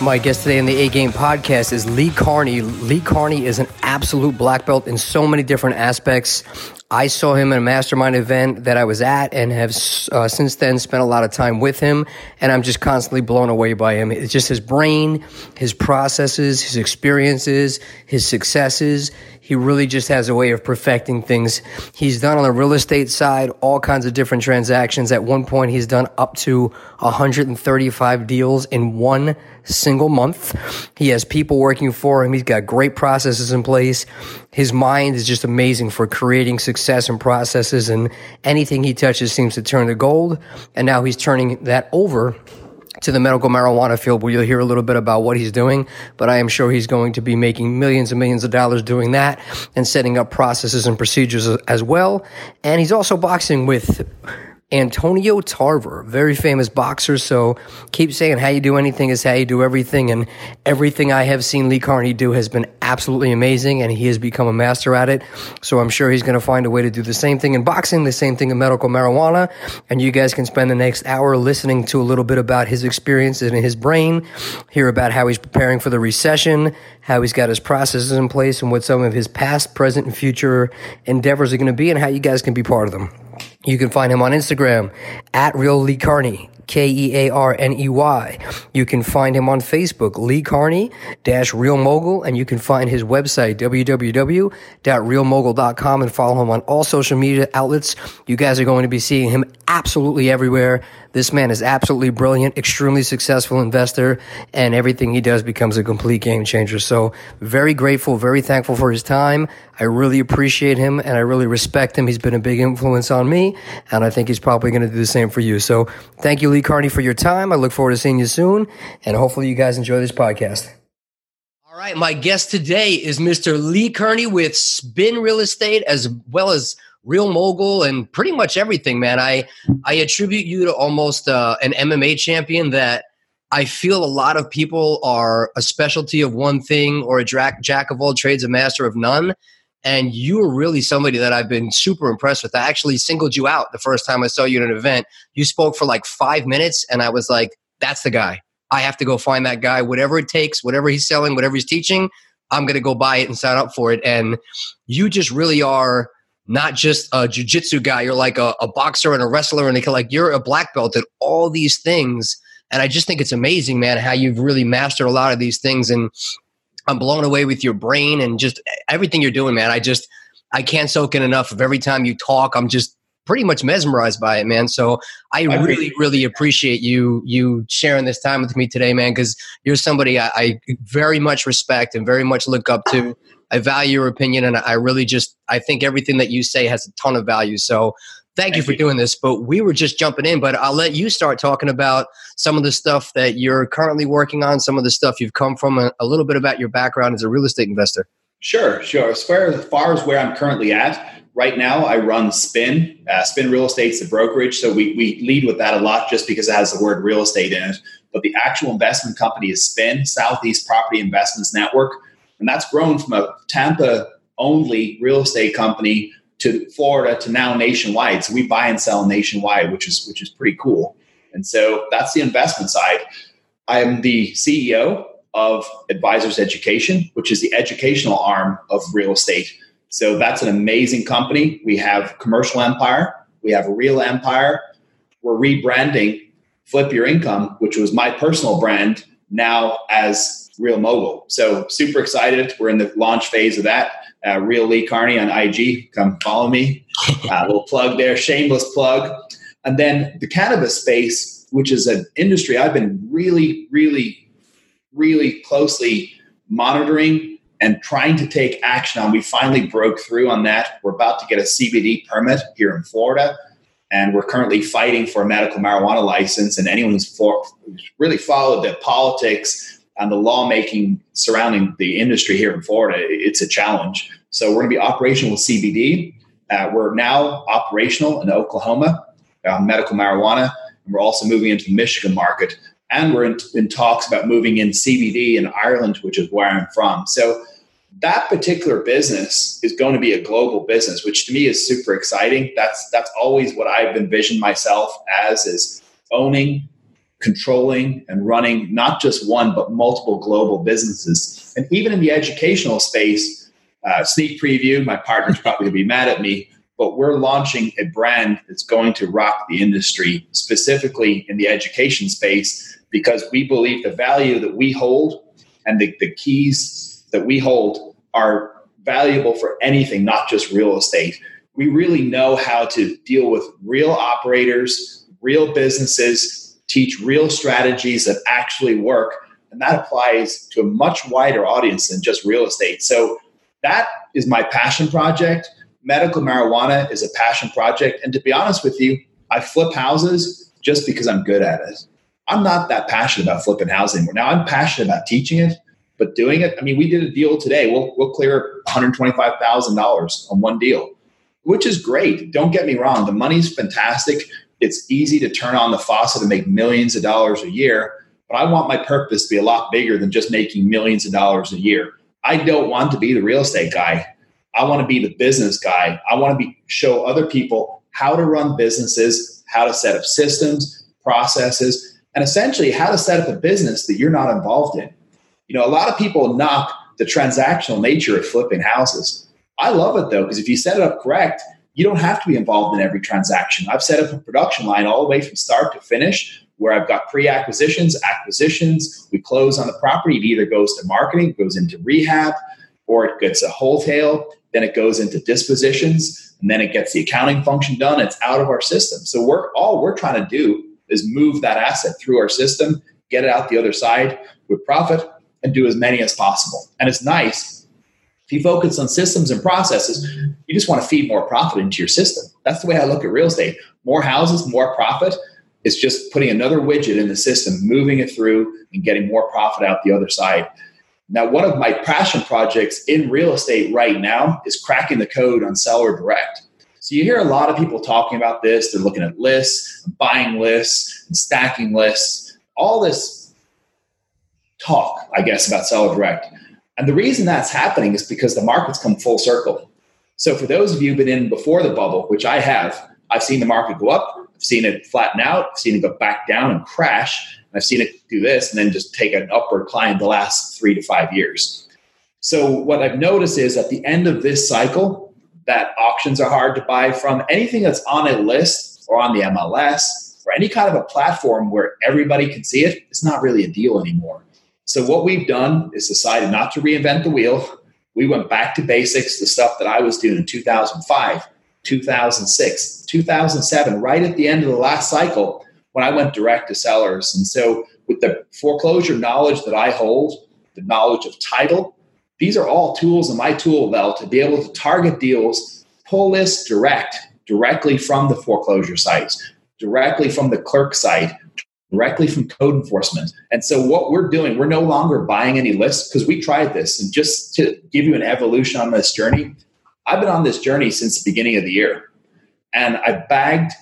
My guest today in the A Game podcast is Lee Kearney. Lee Kearney is an absolute black belt in so many different aspects. I saw him at a mastermind event that I was at and have uh, since then spent a lot of time with him. And I'm just constantly blown away by him. It's just his brain, his processes, his experiences, his successes. He really just has a way of perfecting things. He's done on the real estate side all kinds of different transactions. At one point, he's done up to 135 deals in one single month. He has people working for him. He's got great processes in place. His mind is just amazing for creating success and processes, and anything he touches seems to turn to gold. And now he's turning that over to the medical marijuana field where you'll hear a little bit about what he's doing, but I am sure he's going to be making millions and millions of dollars doing that and setting up processes and procedures as well. And he's also boxing with Antonio Tarver, very famous boxer. So keep saying how you do anything is how you do everything. And everything I have seen Lee Kearney do has been absolutely amazing. And he has become a master at it. So I'm sure he's going to find a way to do the same thing in boxing, the same thing in medical marijuana. And you guys can spend the next hour listening to a little bit about his experiences in his brain, hear about how he's preparing for the recession, how he's got his processes in place, and what some of his past, present, and future endeavors are going to be, and how you guys can be part of them. You can find him on Instagram at Real Lee Kearney. K E A R N E Y. You can find him on Facebook, Lee Kearney dash Real Mogul, and you can find his website, www.realmogul.com, and follow him on all social media outlets. You guys are going to be seeing him absolutely everywhere. This man is absolutely brilliant, extremely successful investor, and everything he does becomes a complete game changer. So, very grateful, very thankful for his time. I really appreciate him and I really respect him. He's been a big influence on me, and I think he's probably going to do the same for you. So, thank you, Lee Kearney, for your time. I look forward to seeing you soon, and hopefully, you guys enjoy this podcast. All right, my guest today is Mr. Lee Kearney with Spin Real Estate, as well as real mogul and pretty much everything, man. I I attribute you to almost uh, an MMA champion that I feel a lot of people are a specialty of one thing or a jack, jack of all trades, a master of none. And you are really somebody that I've been super impressed with. I actually singled you out the first time I saw you at an event. You spoke for like five minutes, and I was like, that's the guy. I have to go find that guy, whatever it takes, whatever he's selling, whatever he's teaching, I'm going to go buy it and sign up for it. And you just really are not just a jujitsu guy. You're like a, a, boxer and a wrestler, and like you're a black belt at all these things. And I just think it's amazing, man, how you've really mastered a lot of these things. And I'm blown away with your brain and just everything you're doing, man. I just I can't soak in enough of every time you talk. I'm just pretty much mesmerized by it, man. So I really, really appreciate you you sharing this time with me today, man, because you're somebody I, I, very much respect and very much look up to. I value your opinion, and I really just I think everything that you say has a ton of value. So thank, thank you for you. doing this. But we were just jumping in, but I'll let you start talking about some of the stuff that you're currently working on, some of the stuff you've come from, a, a little bit about your background as a real estate investor. Sure, sure. As far as, far as where I'm currently at, right now I run Spin. Uh, Spin Real Estate's the brokerage, so we, we lead with that a lot just because it has the word real estate in it. But the actual investment company is Spin, Southeast Property Investments Network and that's grown from a Tampa only real estate company to Florida to now nationwide. So we buy and sell nationwide, which is which is pretty cool. And so that's the investment side. I am the CEO of Advisors Education, which is the educational arm of real estate. So that's an amazing company. We have Commercial Empire, we have Real Empire. We're rebranding Flip Your Income, which was my personal brand, now as Real Mogul. So super excited. We're in the launch phase of that. Uh, Real Lee Kearney on IG. Come follow me. A uh, little plug there, shameless plug. And then the cannabis space, which is an industry I've been really, really, really closely monitoring and trying to take action on. We finally broke through on that. We're about to get a CBD permit here in Florida. And we're currently fighting for a medical marijuana license. And anyone who's for, really followed the politics and the lawmaking surrounding the industry here in Florida, it's a challenge. So we're going to be operational with CBD. Uh, we're now operational in Oklahoma, uh, medical marijuana, and we're also moving into the Michigan market. And we're in, in talks about moving in CBD in Ireland, which is where I'm from. So that particular business is going to be a global business, which to me is super exciting. That's that's always what I've envisioned myself as is owning, controlling, and running not just one but multiple global businesses. And even in the educational space, uh, sneak preview, my partner's probably gonna be mad at me, but we're launching a brand that's going to rock the industry, specifically in the education space, because we believe the value that we hold and the, the keys that we hold are valuable for anything, not just real estate. We really know how to deal with real operators, real businesses, teach real strategies that actually work. And that applies to a much wider audience than just real estate. So that is my passion project. Medical marijuana is a passion project. And to be honest with you, I flip houses just because I'm good at it. I'm not that passionate about flipping houses anymore. Now I'm passionate about teaching it but doing it, I mean, we did a deal today. We'll, we'll clear $125,000 on one deal, which is great. Don't get me wrong. The money's fantastic. It's easy to turn on the faucet and make millions of dollars a year. But I want my purpose to be a lot bigger than just making millions of dollars a year. I don't want to be the real estate guy. I want to be the business guy. I want to be show other people how to run businesses, how to set up systems, processes, and essentially how to set up a business that you're not involved in. You know, a lot of people knock the transactional nature of flipping houses. I love it though, because if you set it up correct, you don't have to be involved in every transaction. I've set up a production line all the way from start to finish where I've got pre acquisitions, acquisitions. We close on the property. It either goes to marketing, goes into rehab, or it gets a wholesale. Then it goes into dispositions, and then it gets the accounting function done. It's out of our system. So we're all we're trying to do is move that asset through our system, get it out the other side with profit, and do as many as possible. And it's nice. If you focus on systems and processes, you just want to feed more profit into your system. That's the way I look at real estate. More houses, more profit. It's just putting another widget in the system, moving it through, and getting more profit out the other side. Now, one of my passion projects in real estate right now is cracking the code on seller direct. So you hear a lot of people talking about this. They're looking at lists, buying lists, and stacking lists. All this talk, I guess, about seller direct. And the reason that's happening is because the market's come full circle. So for those of you who've been in before the bubble, which I have, I've seen the market go up, I've seen it flatten out, I've seen it go back down and crash. And I've seen it do this and then just take an upward climb the last three to five years. So what I've noticed is at the end of this cycle, that auctions are hard to buy from. Anything that's on a list or on the MLS or any kind of a platform where everybody can see it, it's not really a deal anymore. So what we've done is decided not to reinvent the wheel. We went back to basics, the stuff that I was doing in 2005, 2006, 2007, right at the end of the last cycle when I went direct to sellers. And so with the foreclosure knowledge that I hold, the knowledge of title, these are all tools in my tool belt to be able to target deals, pull lists direct, directly from the foreclosure sites, directly from the clerk site, directly from code enforcement. And so what we're doing, we're no longer buying any lists because we tried this. And just to give you an evolution on this journey, I've been on this journey since the beginning of the year. And I've bagged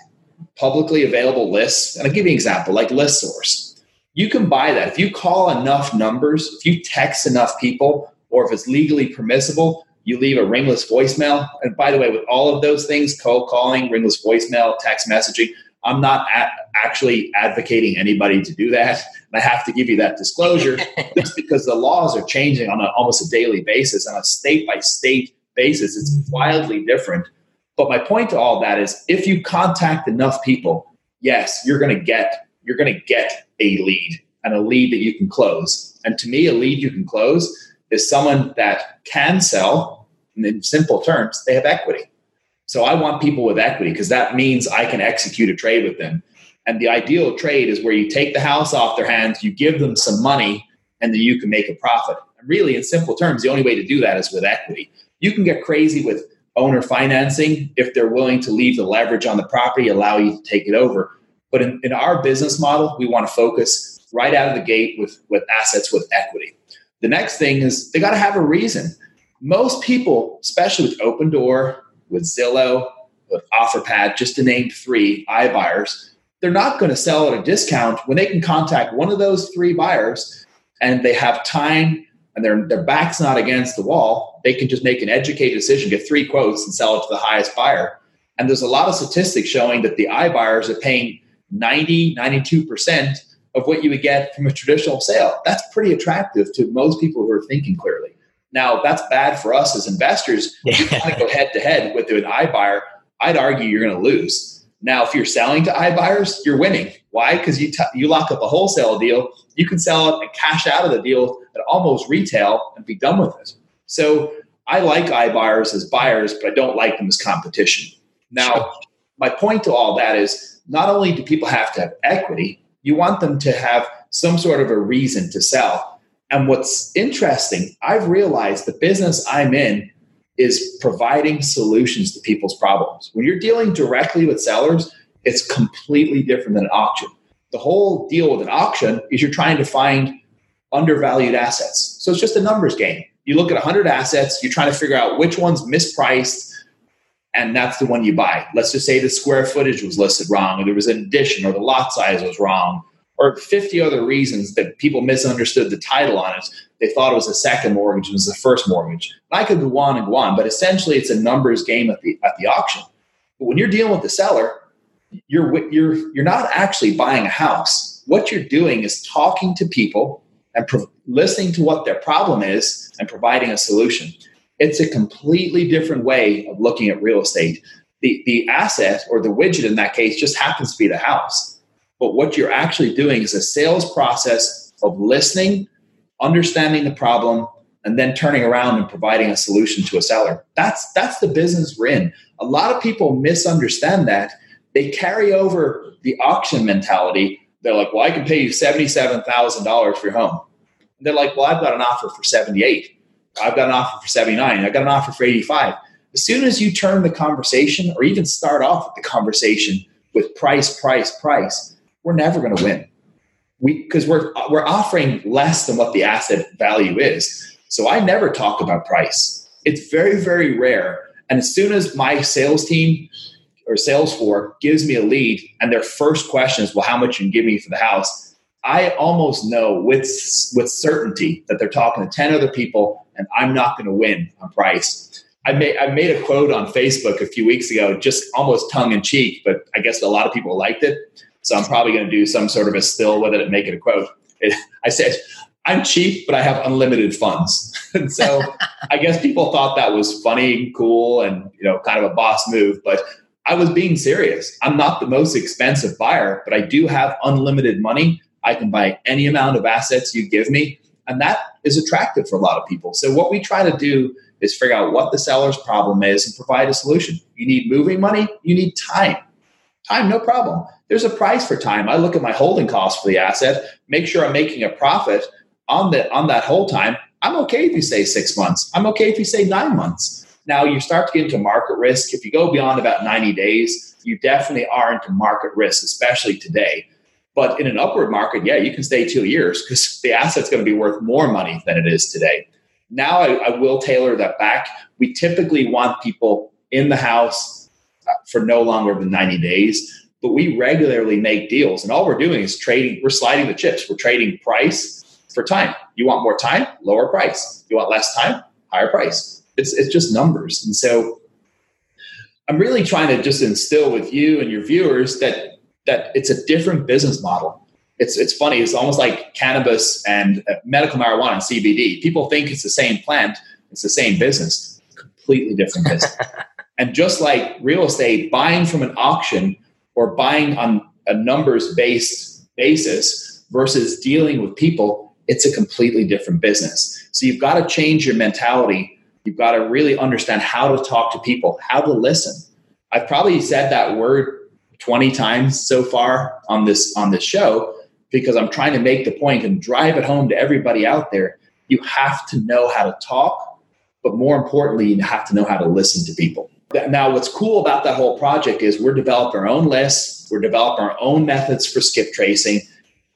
publicly available lists. And I'll give you an example, like ListSource. You can buy that. If you call enough numbers, if you text enough people, or if it's legally permissible, you leave a ringless voicemail. And by the way, with all of those things, cold calling, ringless voicemail, text messaging, I'm not actually advocating anybody to do that. And I have to give you that disclosure just because the laws are changing on a, almost a daily basis, on a state by state basis. It's mm-hmm. wildly different. But my point to all that is if you contact enough people, yes, you're going to get you're going to get a lead and a lead that you can close. And to me, a lead you can close is someone that can sell. in simple terms, they have equity. So I want people with equity because that means I can execute a trade with them. And the ideal trade is where you take the house off their hands, you give them some money, and then you can make a profit. And really, in simple terms, the only way to do that is with equity. You can get crazy with owner financing if they're willing to leave the leverage on the property, allow you to take it over. But in, in our business model, we want to focus right out of the gate with, with assets with equity. The next thing is they got to have a reason. Most people, especially with Opendoor, with Zillow, with OfferPad, just to name three iBuyers, they're not going to sell at a discount when they can contact one of those three buyers and they have time and their, their back's not against the wall. They can just make an educated decision, get three quotes, and sell it to the highest buyer. And there's a lot of statistics showing that the iBuyers are paying 90, 92% of what you would get from a traditional sale. That's pretty attractive to most people who are thinking clearly. Now, that's bad for us as investors. Yeah. You want to go head to head with an iBuyer. I'd argue you're going to lose. Now, if you're selling to iBuyers, you're winning. Why? Because you, t- you lock up a wholesale deal, you can sell it and cash out of the deal at almost retail and be done with it. So I like iBuyers as buyers, but I don't like them as competition. Now, sure. my point to all that is not only do people have to have equity, you want them to have some sort of a reason to sell. And what's interesting, I've realized the business I'm in is providing solutions to people's problems. When you're dealing directly with sellers, it's completely different than an auction. The whole deal with an auction is you're trying to find undervalued assets. So it's just a numbers game. You look at 100 assets, you're trying to figure out which one's mispriced, and that's the one you buy. Let's just say the square footage was listed wrong, or there was an addition, or the lot size was wrong, or 50 other reasons that people misunderstood the title on it. They thought it was a second mortgage, it was the first mortgage. I could go on and go on, but essentially it's a numbers game at the at the auction. But when you're dealing with the seller, you're you're you're not actually buying a house. What you're doing is talking to people and pro- listening to what their problem is and providing a solution. It's a completely different way of looking at real estate. The the asset or the widget in that case just happens to be the house but what you're actually doing is a sales process of listening, understanding the problem, and then turning around and providing a solution to a seller. That's that's the business we're in. A lot of people misunderstand that. They carry over the auction mentality. They're like, "Well, I can pay you seventy-seven thousand dollars for your home." And they're like, "Well, I've got an offer for seventy-eight. I've got an offer for seventy-nine. I've got an offer for eighty-five. As soon as you turn the conversation, or even start off with the conversation with price, price, price, we're never going to win. We because we're we're offering less than what the asset value is. So I never talk about price. It's very very rare. And as soon as my sales team or sales floor gives me a lead, and their first question is, "Well, how much you can give me for the house?" I almost know with with certainty that they're talking to ten other people, and I'm not going to win on price. I made I made a quote on Facebook a few weeks ago, just almost tongue in cheek, but I guess a lot of people liked it. So I'm probably going to do some sort of a still with it and make it a quote. It, I said, I'm cheap, but I have unlimited funds. and so I guess people thought that was funny, cool, and you know, kind of a boss move. But I was being serious. I'm not the most expensive buyer, but I do have unlimited money. I can buy any amount of assets you give me. And that is attractive for a lot of people. So what we try to do is figure out what the seller's problem is and provide a solution. You need moving money, you need time. Time, no problem. There's a price for time. I look at my holding cost for the asset, make sure I'm making a profit on the on that whole time. I'm okay if you say six months. I'm okay if you say nine months. Now you start to get into market risk. If you go beyond about 90 days, you definitely are into market risk, especially today. But in an upward market, yeah, you can stay two years because the asset's going to be worth more money than it is today. Now I, I will tailor that back. We typically want people in the house uh, for no longer than 90 days. But we regularly make deals, and all we're doing is trading, we're sliding the chips. We're trading price for time. You want more time, lower price. You want less time, higher price. It's, it's just numbers. And so I'm really trying to just instill with you and your viewers that that it's a different business model. It's it's funny. It's almost like cannabis and uh, medical marijuana and CBD. People think it's the same plant. It's the same business. Completely different business. And just like real estate, buying from an auction or buying on a numbers based basis versus dealing with people, it's a completely different business. So you've got to change your mentality. You've got to really understand how to talk to people, how to listen. I've probably said that word 20 times so far on this on this show because I'm trying to make the point and drive it home to everybody out there. You have to know how to talk, but more importantly, you have to know how to listen to people. Now, what's cool about that whole project is we're developing our own lists, we're developing our own methods for skip tracing.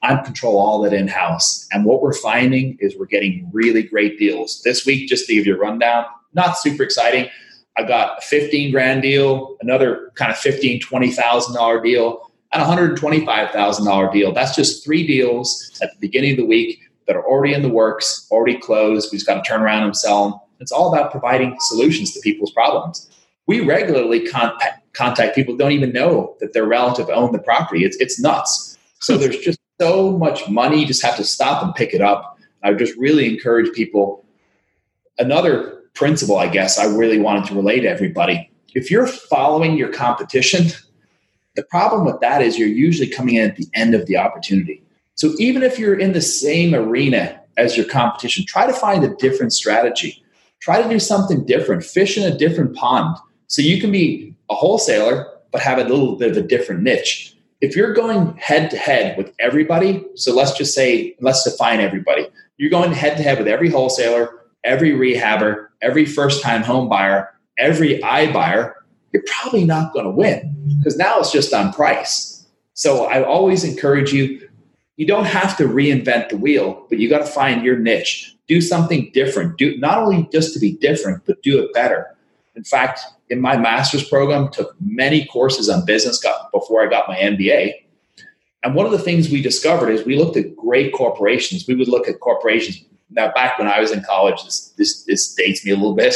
I'm control all that in house. And what we're finding is we're getting really great deals. This week, just to give you a rundown, not super exciting. I got a 15 grand deal, another kind of 15, $20,000 deal, and a $125,000 deal. That's just three deals at the beginning of the week that are already in the works, already closed. We just got to turn around and sell them. It's all about providing solutions to people's problems. We regularly contact, contact people don't even know that their relative owned the property. It's, it's nuts. So there's just so much money. You just have to stop and pick it up. I would just really encourage people. Another principle, I guess, I really wanted to relay to everybody. If you're following your competition, the problem with that is you're usually coming in at the end of the opportunity. So even if you're in the same arena as your competition, try to find a different strategy. Try to do something different, fish in a different pond. So you can be a wholesaler, but have a little bit of a different niche. If you're going head to head with everybody, so let's just say, let's define everybody. You're going head to head with every wholesaler, every rehabber, every first time home buyer, every buyer. you're probably not going to win because now it's just on price. So I always encourage you you don't have to reinvent the wheel, but you got to find your niche. Do something different. Do not only just to be different, but do it better. In fact, in my master's program, took many courses on business got, before I got my MBA. And one of the things we discovered is we looked at great corporations. We would look at corporations. Now, back when I was in college, this this, this dates me a little bit.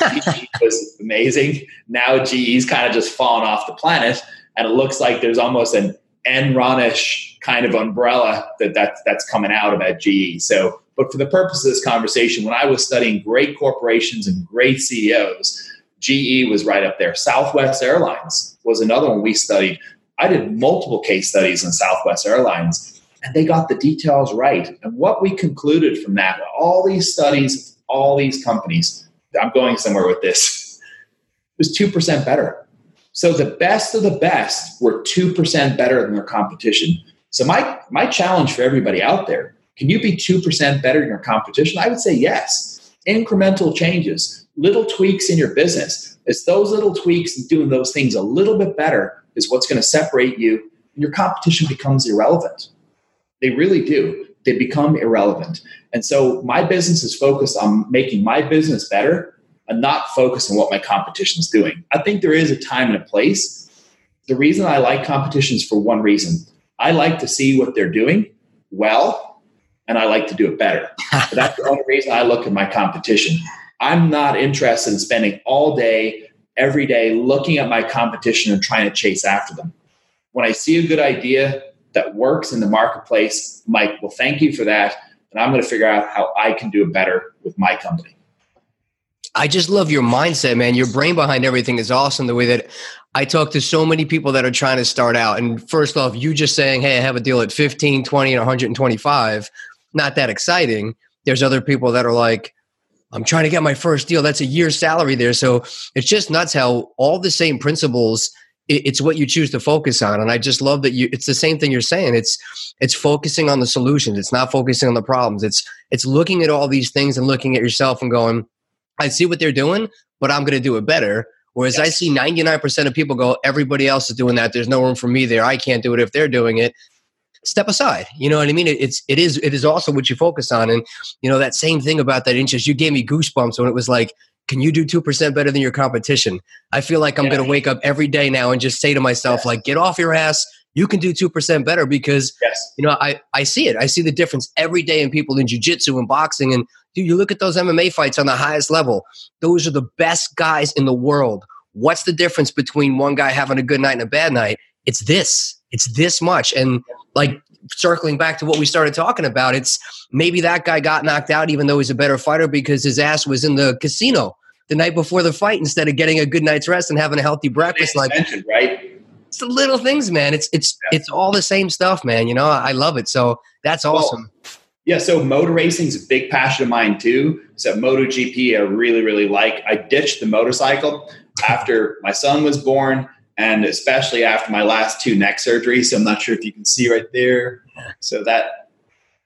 GE was amazing. Now GE's kind of just fallen off the planet, and it looks like there's almost an Enronish kind of umbrella that, that that's coming out about GE. So, but for the purpose of this conversation, when I was studying great corporations and great CEOs, GE was right up there. Southwest Airlines was another one we studied. I did multiple case studies in Southwest Airlines, and they got the details right. And what we concluded from that, all these studies, all these companies, I'm going somewhere with this, was 2% better. So the best of the best were 2% better than their competition. So my, my challenge for everybody out there, can you be 2% better than your competition? I would say yes. Incremental changes, little tweaks in your business. It's those little tweaks and doing those things a little bit better is what's going to separate you. And your competition becomes irrelevant. They really do. They become irrelevant. And so my business is focused on making my business better and not focus on what my competition is doing. I think there is a time and a place. The reason I like competitions for one reason I like to see what they're doing well, and I like to do it better. that's the only reason I look at my competition. I'm not interested in spending all day, every day, looking at my competition and trying to chase after them. When I see a good idea that works in the marketplace, Mike, well, thank you for that. And I'm going to figure out how I can do it better with my company. I just love your mindset, man. Your brain behind everything is awesome. The way that I talk to so many people that are trying to start out. And first off, you just saying, hey, I have a deal at 15, 20, and 125, not that exciting. There's other people that are like, I'm trying to get my first deal. That's a year's salary there. So it's just nuts how all the same principles it's what you choose to focus on and i just love that you it's the same thing you're saying it's it's focusing on the solutions it's not focusing on the problems it's it's looking at all these things and looking at yourself and going I see what they're doing, but I'm going to do it better. Whereas yes. I see 99% of people go, everybody else is doing that. There's no room for me there. I can't do it if they're doing it. Step aside. You know what I mean? It, it's it is it is also what you focus on. And you know that same thing about that interest. You gave me goosebumps when it was like, can you do two percent better than your competition? I feel like I'm yeah. going to wake up every day now and just say to myself, yes. like, get off your ass. You can do two percent better because yes. you know I I see it. I see the difference every day in people in jujitsu and boxing and Dude, you look at those MMA fights on the highest level, those are the best guys in the world. What's the difference between one guy having a good night and a bad night? It's this. It's this much. And like circling back to what we started talking about, it's maybe that guy got knocked out even though he's a better fighter because his ass was in the casino the night before the fight instead of getting a good night's rest and having a healthy breakfast. Like right? It's the little things, man. It's it's yeah. it's all the same stuff, man. You know, I love it. So that's awesome. Well, yeah, so motor racing is a big passion of mine too. So MotoGP, I really, really like. I ditched the motorcycle after my son was born, and especially after my last two neck surgeries. So I'm not sure if you can see right there. So that,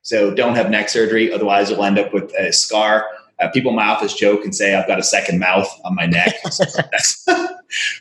so don't have neck surgery, otherwise you'll end up with a scar. Uh, people in my office joke and say I've got a second mouth on my neck.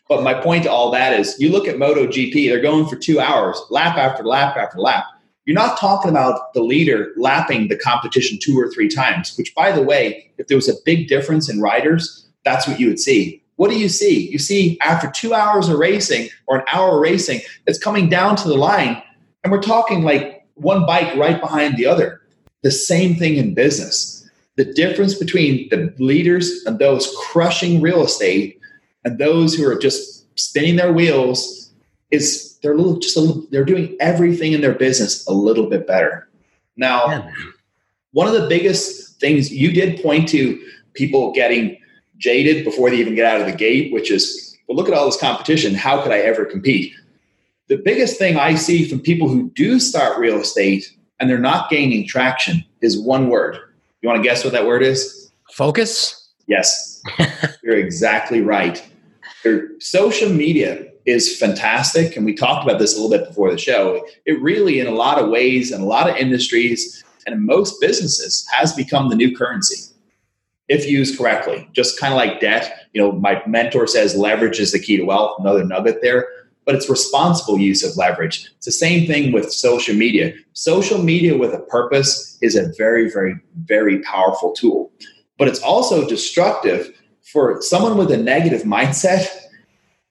but my point to all that is, you look at MotoGP; they're going for two hours, lap after lap after lap You're not talking about the leader lapping the competition two or three times, which, by the way, if there was a big difference in riders, that's what you would see. What do you see? You see, after two hours of racing or an hour of racing, it's coming down to the line, and we're talking like one bike right behind the other. The same thing in business. The difference between the leaders and those crushing real estate and those who are just spinning their wheels is they're a little just a little they're doing everything in their business a little bit better. Now, yeah. one of the biggest things you did point to people getting jaded before they even get out of the gate, which is, well, look at all this competition. How could I ever compete? The biggest thing I see from people who do start real estate and they're not gaining traction is one word. You want to guess what that word is? Focus? Yes. You're exactly right. Social media is fantastic. And we talked about this a little bit before the show. It really, in a lot of ways, in a lot of industries, and in most businesses, has become the new currency if used correctly. Just kind of like debt. You know, my mentor says leverage is the key to wealth. Another nugget there. But it's responsible use of leverage. It's the same thing with social media. Social media with a purpose is a very, very, very powerful tool. But it's also destructive for someone with a negative mindset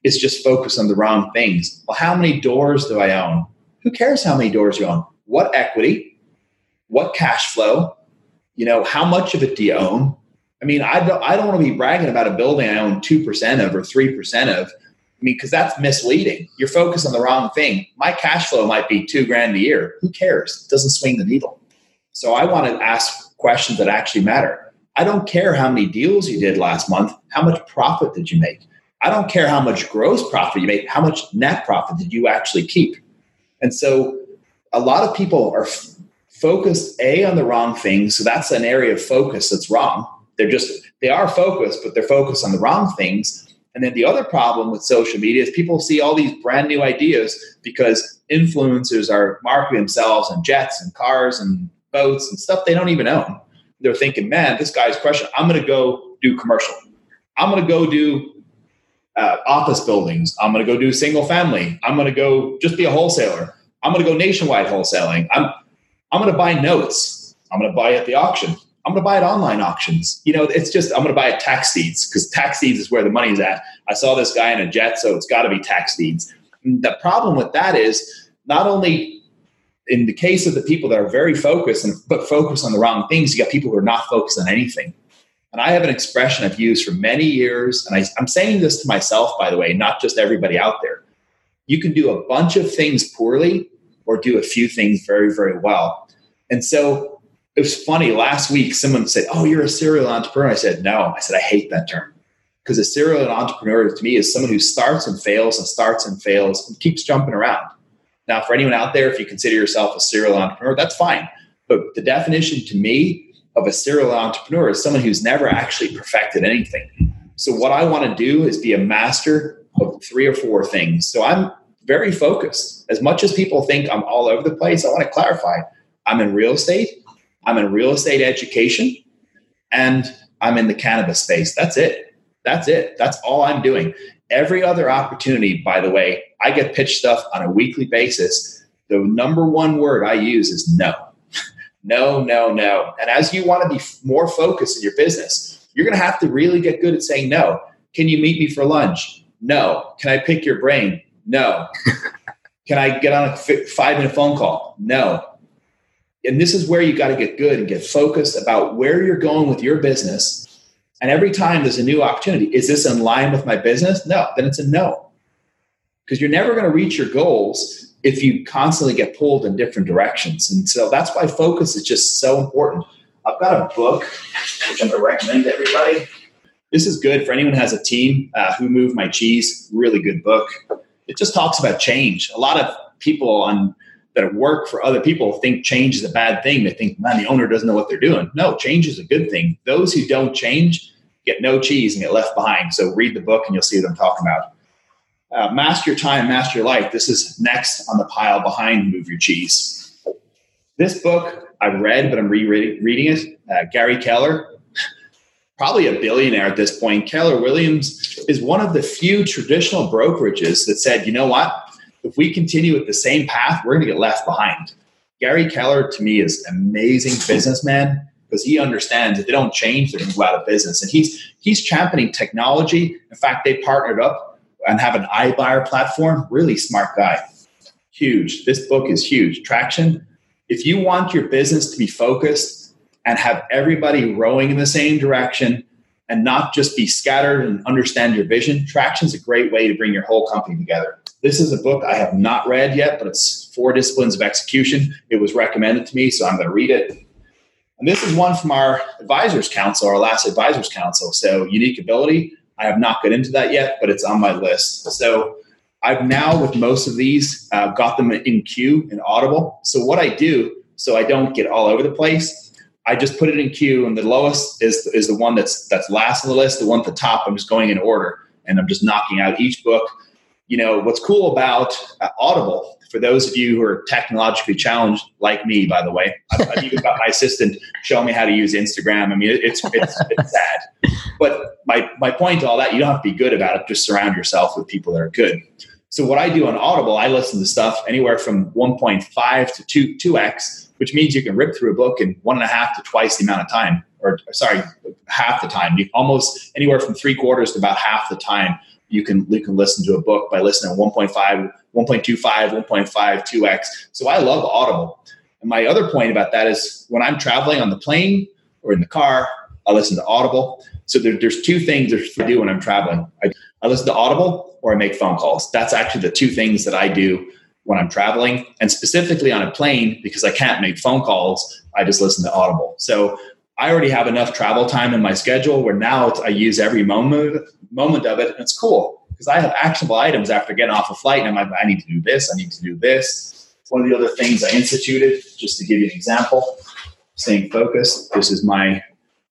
is just focused on the wrong things. Well, how many doors do I own? Who cares how many doors you own? What equity? What cash flow? You know, how much of it do you own? I mean, I don't, I don't want to be bragging about a building I own 2% of or 3% of. I mean, because that's misleading. You're focused on the wrong thing. My cash flow might be two grand a year. Who cares? It doesn't swing the needle. So I want to ask questions that actually matter. I don't care how many deals you did last month. How much profit did you make? I don't care how much gross profit you made. How much net profit did you actually keep? And so a lot of people are f- focused A on the wrong thing. So that's an area of focus that's wrong. They're just, they are focused, but they're focused on the wrong things. And then the other problem with social media is people see all these brand new ideas because influencers are marketing themselves and jets and cars and boats and stuff they don't even own. They're thinking, man, this guy's crushing. I'm going to go do commercial. I'm going to go do uh, office buildings. I'm going to go do single family. I'm going to go just be a wholesaler. I'm going to go nationwide wholesaling. I'm I'm going to buy notes. I'm going to buy at the auction. I'm going to buy at online auctions. You know, it's just, I'm going to buy at tax deeds because tax deeds is where the money's at. I saw this guy in a jet, so it's got to be tax deeds. The problem with that is not only in the case of the people that are very focused and but focused on the wrong things, you got people who are not focused on anything. And I have an expression I've used for many years, and I, I'm saying this to myself, by the way, not just everybody out there. You can do a bunch of things poorly or do a few things very, very well. And so it was funny. Last week someone said oh you're a serial entrepreneur. I said no. I said i hate that term. Because a serial entrepreneur to me is someone who starts and fails and starts and fails and keeps jumping around. Now for anyone out there if you consider yourself a serial entrepreneur that's fine. But the definition to me of a serial entrepreneur is someone who's never actually perfected anything. So what i want to do is be a master of three or four things. So i'm very focused. As much as people think i'm all over the place i want to clarify. I'm in real estate I'm in real estate education and I'm in the cannabis space. That's it. That's it. That's all I'm doing. Every other opportunity, by the way, I get pitched stuff on a weekly basis. The number one word I use is no. no, no, no. And as you want to be more focused in your business, you're going to have to really get good at saying no. Can you meet me for lunch? No. Can I pick your brain? No. Can I get on a five minute phone call? No and this is where you got to get good and get focused about where you're going with your business. And every time there's a new opportunity, is this in line with my business? No, then it's a no. Because you're never going to reach your goals if you constantly get pulled in different directions. And so that's why focus is just so important. I've got a book which I'm going to recommend to everybody. This is good for anyone who has a team. Uh, who Moved My Cheese? Really good book. It just talks about change. A lot of people on that work for other people think change is a bad thing. They think, man, the owner doesn't know what they're doing. No, change is a good thing. Those who don't change get no cheese and get left behind. So read the book and you'll see what I'm talking about. Uh, master your time, master your life. This is next on the pile behind Move Your Cheese. This book I've read, but I'm rereading it. Uh, Gary Keller, probably a billionaire at this point. Keller Williams is one of the few traditional brokerages that said, you know what? If we continue with the same path, we're going to get left behind. Gary Keller to me is amazing businessman because he understands if they don't change, they're going to go out of business. And he's he's championing technology. In fact, they partnered up and have an iBuyer platform. Really smart guy. Huge. This book is huge. Traction. If you want your business to be focused and have everybody rowing in the same direction and not just be scattered and understand your vision, traction is a great way to bring your whole company together. This is a book I have not read yet, but it's Four Disciplines of Execution. It was recommended to me, so I'm going to read it. And this is one from our advisors council, our last advisors council. So unique ability. I have not got into that yet, but it's on my list. So I've now, with most of these, uh, got them in queue in Audible. So what I do, so I don't get all over the place, I just put it in queue, and the lowest is is the one that's that's last on the list. The one at the top, I'm just going in order, and I'm just knocking out each book you know what's cool about uh, audible for those of you who are technologically challenged like me by the way i've, I've even got my assistant showing me how to use instagram. I mean it's it's, it's sad. But my my point to all that you don't have to be good about it. Just surround yourself with people that are good. So what i do on audible i listen to stuff anywhere from 1.5 to 2 2x which means you can rip through a book in one and a half to twice the amount of time or sorry half the time you almost anywhere from three quarters to about half the time you can you can listen to a book by listening 1.5 1.25 1.5 2x so i love audible. And my other point about that is when i'm traveling on the plane or in the car i listen to audible. So there, there's two things I do when i'm traveling. I, I listen to audible or i make phone calls. That's actually the two things that i do when i'm traveling. And specifically on a plane because i can't make phone calls i just listen to audible. So I already have enough travel time in my schedule where now I use every moment moment of it, and it's cool because I have actionable items after getting off a flight, and I'm like, I need to do this, I need to do this. One of the other things I instituted, just to give you an example, staying focused. This is my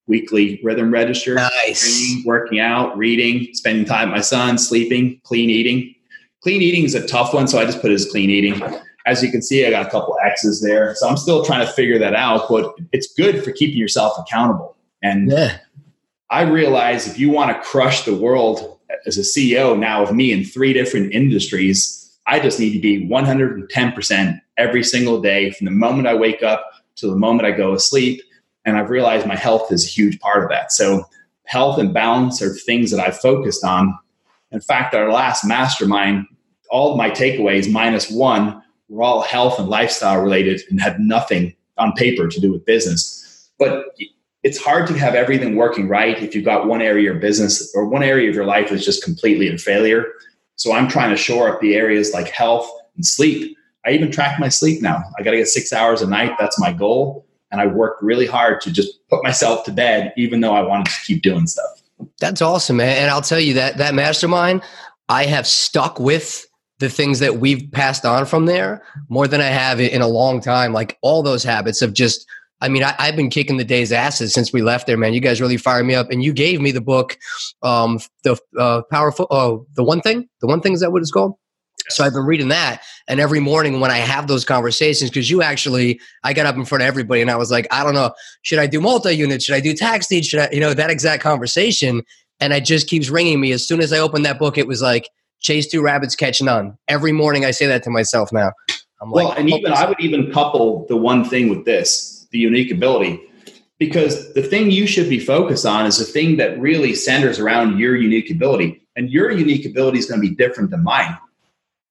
weekly rhythm register. Nice. Training, working out, reading, spending time with my son, sleeping, clean eating. Clean eating is a tough one, so I just put it as clean eating. As you can see, I got a couple X's there. So I'm still trying to figure that out, but it's good for keeping yourself accountable. And yeah. I realize if you want to crush the world as a CEO now of me in three different industries, I just need to be 110% every single day from the moment I wake up to the moment I go to sleep. And I've realized my health is a huge part of that. So, health and balance are things that I've focused on. In fact, our last mastermind, all my takeaways minus one were all health and lifestyle related and had nothing on paper to do with business. But it's hard to have everything working right if you've got one area of your business or one area of your life that's just completely in failure. So I'm trying to shore up the areas like health and sleep. I even track my sleep now. I got to get six hours a night. That's my goal. And I worked really hard to just put myself to bed, even though I wanted to keep doing stuff. That's awesome, man. And I'll tell you that that mastermind, I have stuck with the things that we've passed on from there more than I have in a long time. Like all those habits of just I mean, I, have been kicking the day's asses since we left there, man. You guys really fired me up, and you gave me the book, um, the uh, powerful, oh, the one thing, the one thing is that what it's called? So I've been reading that, and every morning when I have those conversations, because you actually, I got up in front of everybody and I was like, I don't know, should I do multi-unit? Should I do tax deed? Should I, you know, that exact conversation, and it just keeps ringing me. As soon as I opened that book, it was like chase two rabbits, catch none. Every morning I say that to myself now. I'm well, like, and even I would even couple the one thing with this the unique ability. Because the thing you should be focused on is the thing that really centers around your unique ability. And your unique ability is going to be different than mine.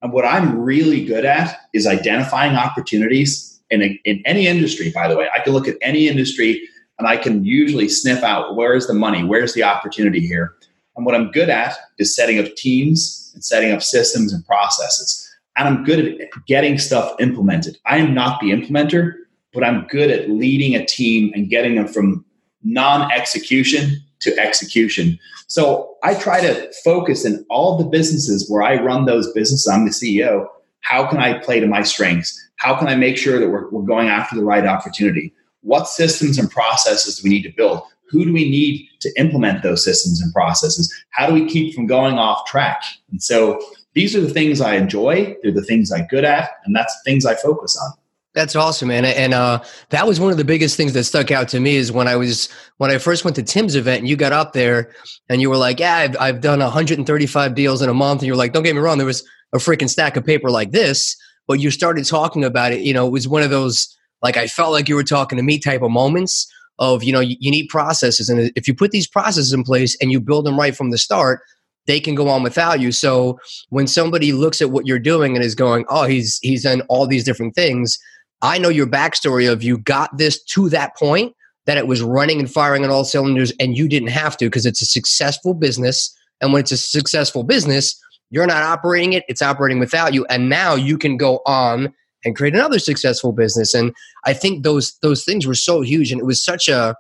And what i'm really good at is identifying opportunities in, a, in any industry by the way. I can look at any industry and i can usually sniff out where's the money? Where's the opportunity here? And what i'm good at is setting up teams and setting up systems and processes. And i'm good at getting stuff implemented. I am not the implementer but I'm good at leading a team and getting them from non execution to execution. So I try to focus in all the businesses where I run those businesses, I'm the CEO. How can I play to my strengths? How can I make sure that we're, we're going after the right opportunity? What systems and processes do we need to build? Who do we need to implement those systems and processes? How do we keep from going off track? And so these are the things I enjoy. They're the things I'm good at, and that's the things I focus on. That's awesome, man. And uh, that was one of the biggest things that stuck out to me is when I was when I first went to Tim's event and you got up there and you were like, "Yeah, I've, I've done 135 deals in a month." And you're like, "Don't get me wrong, there was a freaking stack of paper like this." but you started talking about it. You know, it was one of those like I felt like you were talking to me type of moments of you know you, you need processes, and if you put these processes in place and you build them right from the start, they can go on without you. So when somebody looks at what you're doing and is going, "Oh, he's he's done all these different things," I know your backstory of you got this to that point that it was running and firing on all cylinders, and you didn't have to because it's a successful business. And when it's a successful business, you're not operating it; it's operating without you, and now you can go on and create another successful business. And I think those those things were so huge, and it was such a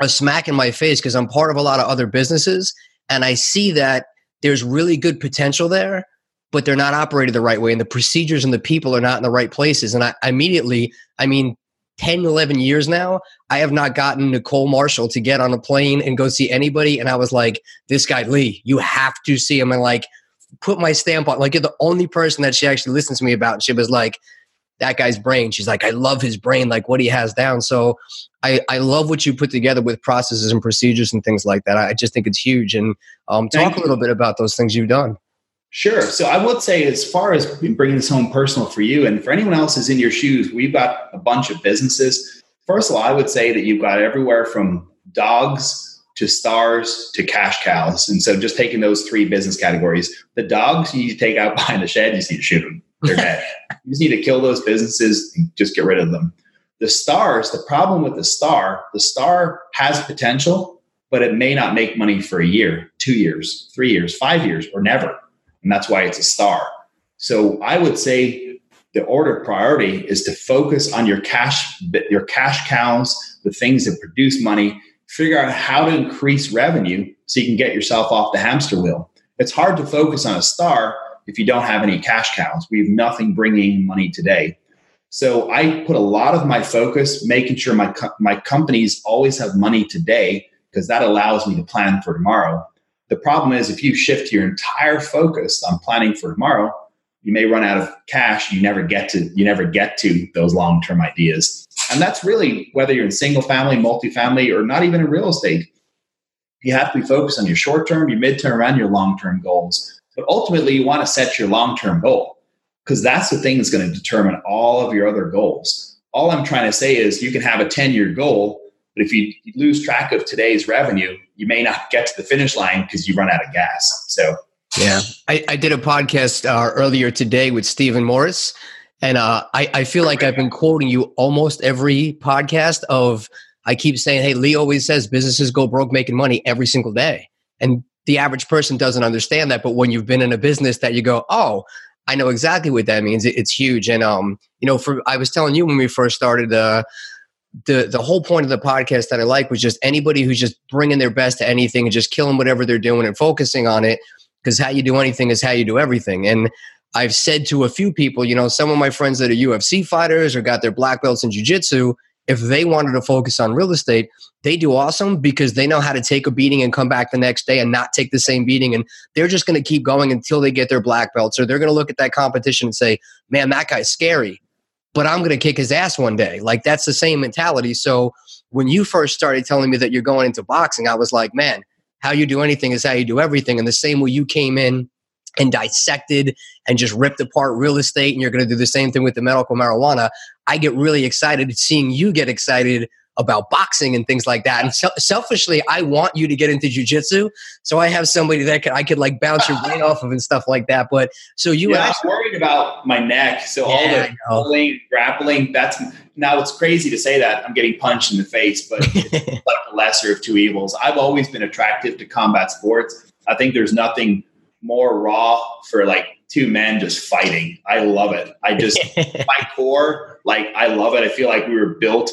a smack in my face because I'm part of a lot of other businesses and I see that there's really good potential there, but they're not operated the right way. And the procedures and the people are not in the right places. And I immediately, I mean, 10, 11 years now, I have not gotten Nicole Marshall to get on a plane and go see anybody. And I was like, this guy, Lee, you have to see him. And like, put my stamp on, like, you're the only person that she actually listens to me about. she was like, that guy's brain. She's like, I love his brain, like what he has down. So I, I love what you put together with processes and procedures and things like that. I just think it's huge. And um, talk a little bit about those things you've done. Sure. So I would say, as far as bringing this home personal for you and for anyone else who's in your shoes, we've got a bunch of businesses. First of all, I would say that you've got everywhere from dogs to stars to cash cows. And so just taking those three business categories, the dogs you need to take out behind the shed, you just need to shoot them. They're dead. you just need to kill those businesses and just get rid of them. The stars, the problem with the star, the star has potential, but it may not make money for a year, two years, three years, five years, or never. And that's why it's a star. So I would say the order of priority is to focus on your cash, your cash cows, the things that produce money, figure out how to increase revenue so you can get yourself off the hamster wheel. It's hard to focus on a star if you don't have any cash cows. We have nothing bringing money today. So I put a lot of my focus making sure my co- my companies always have money today because that allows me to plan for tomorrow. The problem is if you shift your entire focus on planning for tomorrow, you may run out of cash. You never get to you never get to those long term ideas, and that's really whether you're in single family, multifamily, or not even in real estate. You have to be focused on your short term, your mid term, and your long term goals. But ultimately, you want to set your long term goal because that's the thing that's going to determine all of your other goals. All I'm trying to say is you can have a 10 year goal, but if you lose track of today's revenue, you may not get to the finish line because you run out of gas. So, yeah, I, I did a podcast uh, earlier today with Stephen Morris, and uh, I, I feel like I've been quoting you almost every podcast. Of I keep saying, "Hey, Lee always says businesses go broke making money every single day," and the average person doesn't understand that. But when you've been in a business that you go, oh, I know exactly what that means. It's huge. And um, you know, for I was telling you when we first started, uh, the the whole point of the podcast that I like was just anybody who's just bringing their best to anything and just killing whatever they're doing and focusing on it. Because how you do anything is how you do everything. And I've said to a few people, you know, some of my friends that are UFC fighters or got their black belts in jiu-jitsu, if they wanted to focus on real estate, they do awesome because they know how to take a beating and come back the next day and not take the same beating. And they're just going to keep going until they get their black belts, or they're going to look at that competition and say, man, that guy's scary, but I'm going to kick his ass one day. Like that's the same mentality. So when you first started telling me that you're going into boxing, I was like, man, how you do anything is how you do everything. And the same way you came in and dissected and just ripped apart real estate and you're going to do the same thing with the medical marijuana i get really excited seeing you get excited about boxing and things like that and selfishly i want you to get into jiu-jitsu so i have somebody that could, i could like bounce your brain off of and stuff like that but so you yeah, actually, i'm worried about my neck so yeah, all the pulling grappling that's now it's crazy to say that i'm getting punched in the face but it's like the lesser of two evils i've always been attractive to combat sports i think there's nothing more raw for like two men just fighting. I love it. I just my core, like I love it. I feel like we were built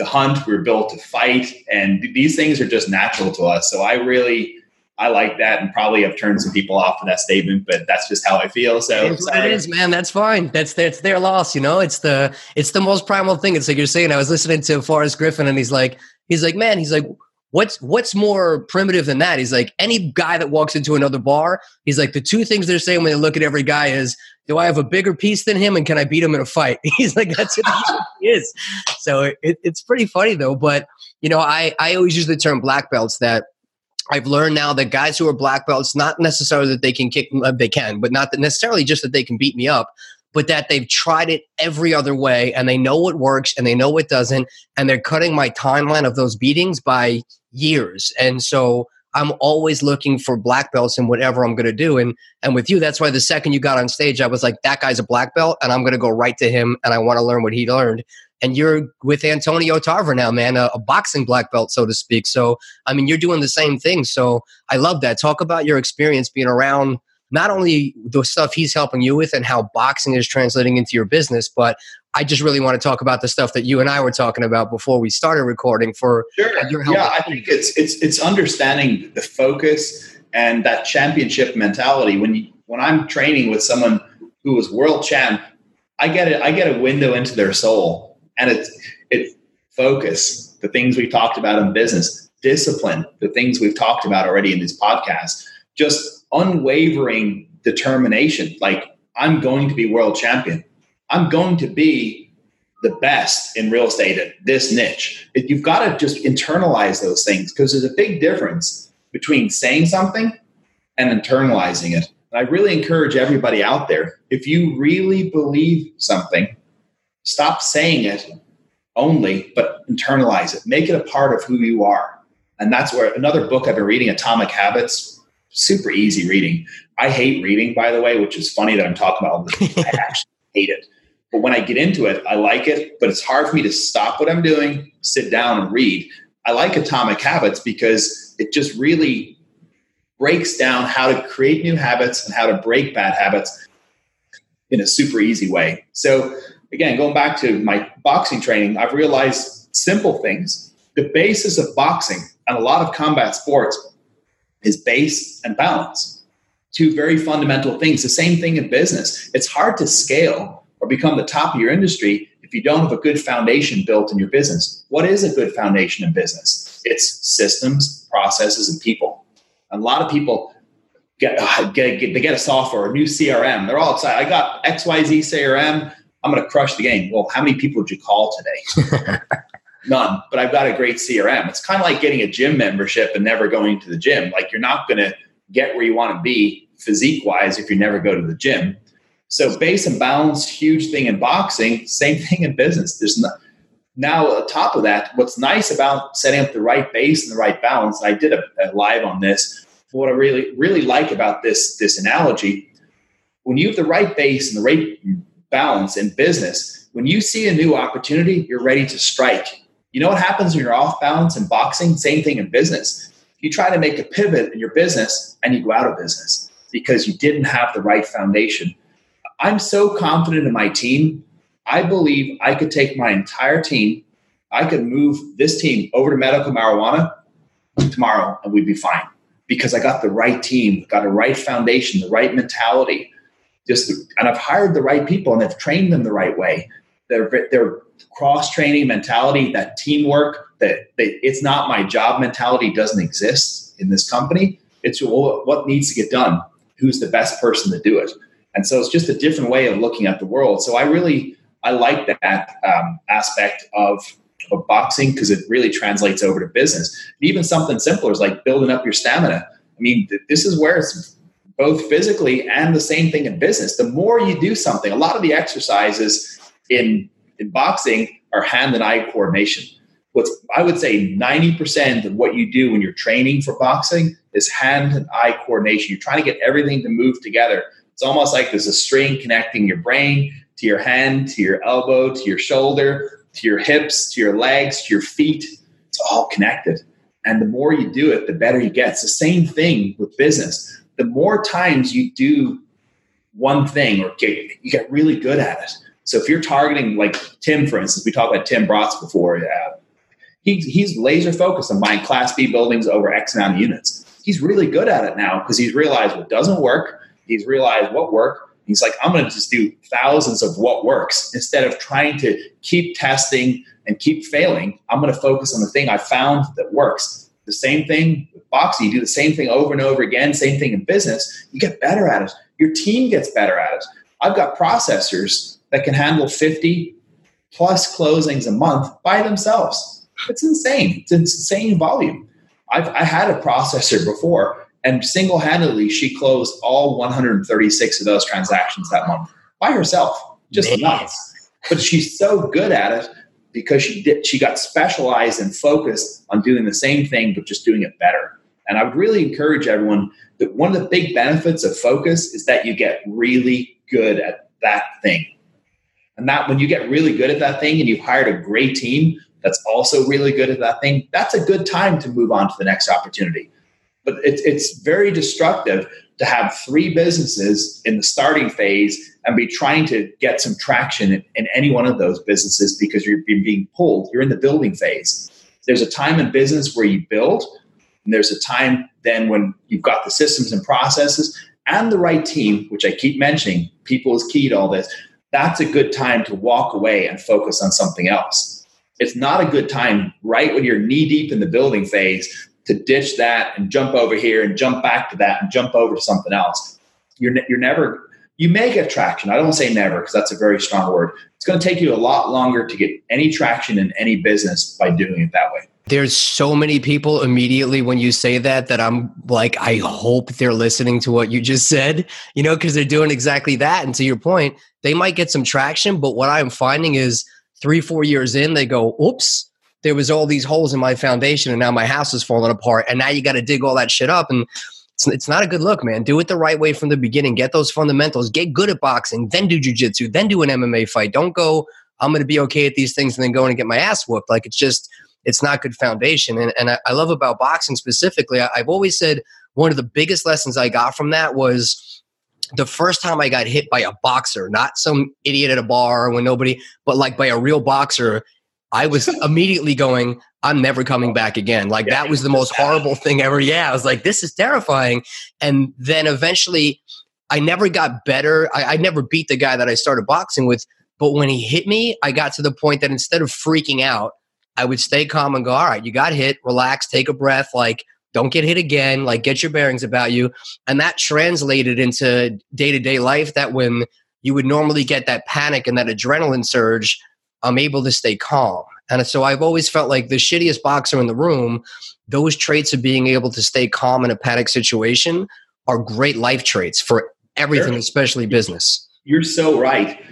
to hunt, we were built to fight, and these things are just natural to us. So I really I like that, and probably have turned some people off with that statement, but that's just how I feel. So it is, it is man. That's fine. That's that's their loss. You know, it's the it's the most primal thing. It's like you're saying. I was listening to Forrest Griffin, and he's like, he's like, man, he's like what's what's more primitive than that? He's like any guy that walks into another bar. He's like the two things they're saying when they look at every guy is, do I have a bigger piece than him, and can I beat him in a fight? He's like that's what he is. So it, it's pretty funny though. But you know, I I always use the term black belts that. I've learned now that guys who are black belts, not necessarily that they can kick, uh, they can, but not necessarily just that they can beat me up, but that they've tried it every other way and they know what works and they know what doesn't. And they're cutting my timeline of those beatings by years. And so I'm always looking for black belts in whatever I'm going to do. And and with you, that's why the second you got on stage, I was like, that guy's a black belt, and I'm going to go right to him, and I want to learn what he learned. And you're with Antonio Tarver now, man, a, a, boxing black belt, so to speak. So I mean, you're doing the same thing. So I love that. Talk about your experience being around not only the stuff he's helping you with and how boxing is translating into your business, but I just really want to talk about the stuff that you and I were talking about before we started recording. For sure, yeah, I think it's it's it's understanding the focus and that championship mentality. When you, when I'm training with someone who is world champ, I get it. I get a window into their soul, and it's it focus, the things we've talked about in business, discipline, the things we've talked about already in this podcast, just unwavering determination. Like I'm going to be world champion I'm going to be the best in real estate at this niche. You've got to just internalize those things because there's a big difference between saying something and internalizing it. And I really encourage everybody out there if you really believe something, stop saying it only, but internalize it. Make it a part of who you are. And that's where another book I've been reading, Atomic Habits, super easy reading. I hate reading, by the way, which is funny that I'm talking about this. I actually hate it. But when I get into it, I like it, but it's hard for me to stop what I'm doing, sit down and read. I like Atomic Habits because it just really breaks down how to create new habits and how to break bad habits in a super easy way. So, again, going back to my boxing training, I've realized simple things. The basis of boxing and a lot of combat sports is base and balance. Two very fundamental things. The same thing in business. It's hard to scale or become the top of your industry if you don't have a good foundation built in your business. What is a good foundation in business? It's systems, processes, and people. A lot of people get, uh, get, get they get a software, a new CRM. They're all excited. I got XYZ CRM. I'm going to crush the game. Well, how many people did you call today? None. But I've got a great CRM. It's kind of like getting a gym membership and never going to the gym. Like you're not going to get where you want to be physique wise if you never go to the gym. So base and balance, huge thing in boxing, same thing in business. There's now on top of that, what's nice about setting up the right base and the right balance, I did a, a live on this. What I really really like about this this analogy, when you have the right base and the right balance in business, when you see a new opportunity, you're ready to strike. You know what happens when you're off balance in boxing? Same thing in business. You try to make a pivot in your business and you go out of business because you didn't have the right foundation. I'm so confident in my team. I believe I could take my entire team, I could move this team over to medical marijuana tomorrow and we'd be fine because I got the right team, got a right foundation, the right mentality. Just and I've hired the right people and I've trained them the right way. They're cross training mentality, that teamwork, that it's not my job mentality doesn't exist in this company. It's what needs to get done. Who's the best person to do it? And so it's just a different way of looking at the world. So I really I like that um, aspect of, of boxing because it really translates over to business. Even something simpler is like building up your stamina. I mean, th- this is where it's both physically and the same thing in business. The more you do something, a lot of the exercises in in boxing are hand and eye coordination. What's I would say 90% of what you do when you're training for boxing is hand and eye coordination. You're trying to get everything to move together it's almost like there's a string connecting your brain to your hand, to your elbow, to your shoulder, to your hips, to your legs, to your feet. It's all connected. And the more you do it, the better you get. It's the same thing with business. The more times you do one thing or get, you get really good at it. So if you're targeting like Tim, for instance, we talked about Tim Bratz before. Uh, he, he's laser focused on buying Class B buildings over X amount of units. He's really good at it now because he's realized what doesn't work he's realized what worked. He's like, I'm going to just do thousands of what works instead of trying to keep testing and keep failing. I'm going to focus on the thing I found that works. The same thing with boxing, you do the same thing over and over again, same thing in business, you get better at it. Your team gets better at it. I've got processors that can handle 50 plus closings a month by themselves. It's insane. It's insane volume. I've I had a processor before and single handedly, she closed all 136 of those transactions that month. by herself, just Man. nuts. But she's so good at it because she did she got specialized and focused on doing the same thing but just doing it better. And I would really encourage everyone that one of the big benefits of focus is that you get really good at that thing. And that when you get really good at that thing and you've hired a great team that's also really good at that thing, that's a good time to move on to the next opportunity. But it's, it's very destructive to have three businesses in the starting phase and be trying to get some traction in, in any one of those businesses because you're being pulled. You're in the building phase. There's a time in business where you build, and there's a time then when you've got the systems and processes and the right team, which I keep mentioning, people is key to all this. That's a good time to walk away and focus on something else. It's not a good time right when you're knee deep in the building phase to ditch that and jump over here and jump back to that and jump over to something else. You're, you're never, you may get traction. I don't say never because that's a very strong word. It's going to take you a lot longer to get any traction in any business by doing it that way. There's so many people immediately when you say that that I'm like, I hope they're listening to what you just said, you know, because they're doing exactly that. And to your point, they might get some traction, but what I'm finding is three, four years in, they go, oops, there was all these holes in my foundation and now my house is falling apart and now you got to dig all that shit up and it's, it's not a good look man. Do it the right way from the beginning. Get those fundamentals. Get good at boxing. Then do jiu-jitsu. Then do an mma fight. Don't go i'm going to be okay at these things and then go and get my ass whooped. Like it's just it's not good foundation. And, and I, I love about boxing specifically I, i've always said one of the biggest lessons i got from that was the first time I got hit by a boxer, not some idiot at a bar when nobody, but like by a real boxer, I was immediately going, I'm never coming back again. Like yeah, that was the most horrible thing ever. Yeah, I was like, this is terrifying. And then eventually, I never got better. I, I never beat the guy that I started boxing with. But when he hit me, I got to the point that instead of freaking out, I would stay calm and go, all right, you got hit, relax, take a breath, like, don't get hit again, like, get your bearings about you. And that translated into day to day life that when you would normally get that panic and that adrenaline surge, I'm able to stay calm. And so I've always felt like the shittiest boxer in the room, those traits of being able to stay calm in a panic situation are great life traits for everything, sure. especially business. You're so right.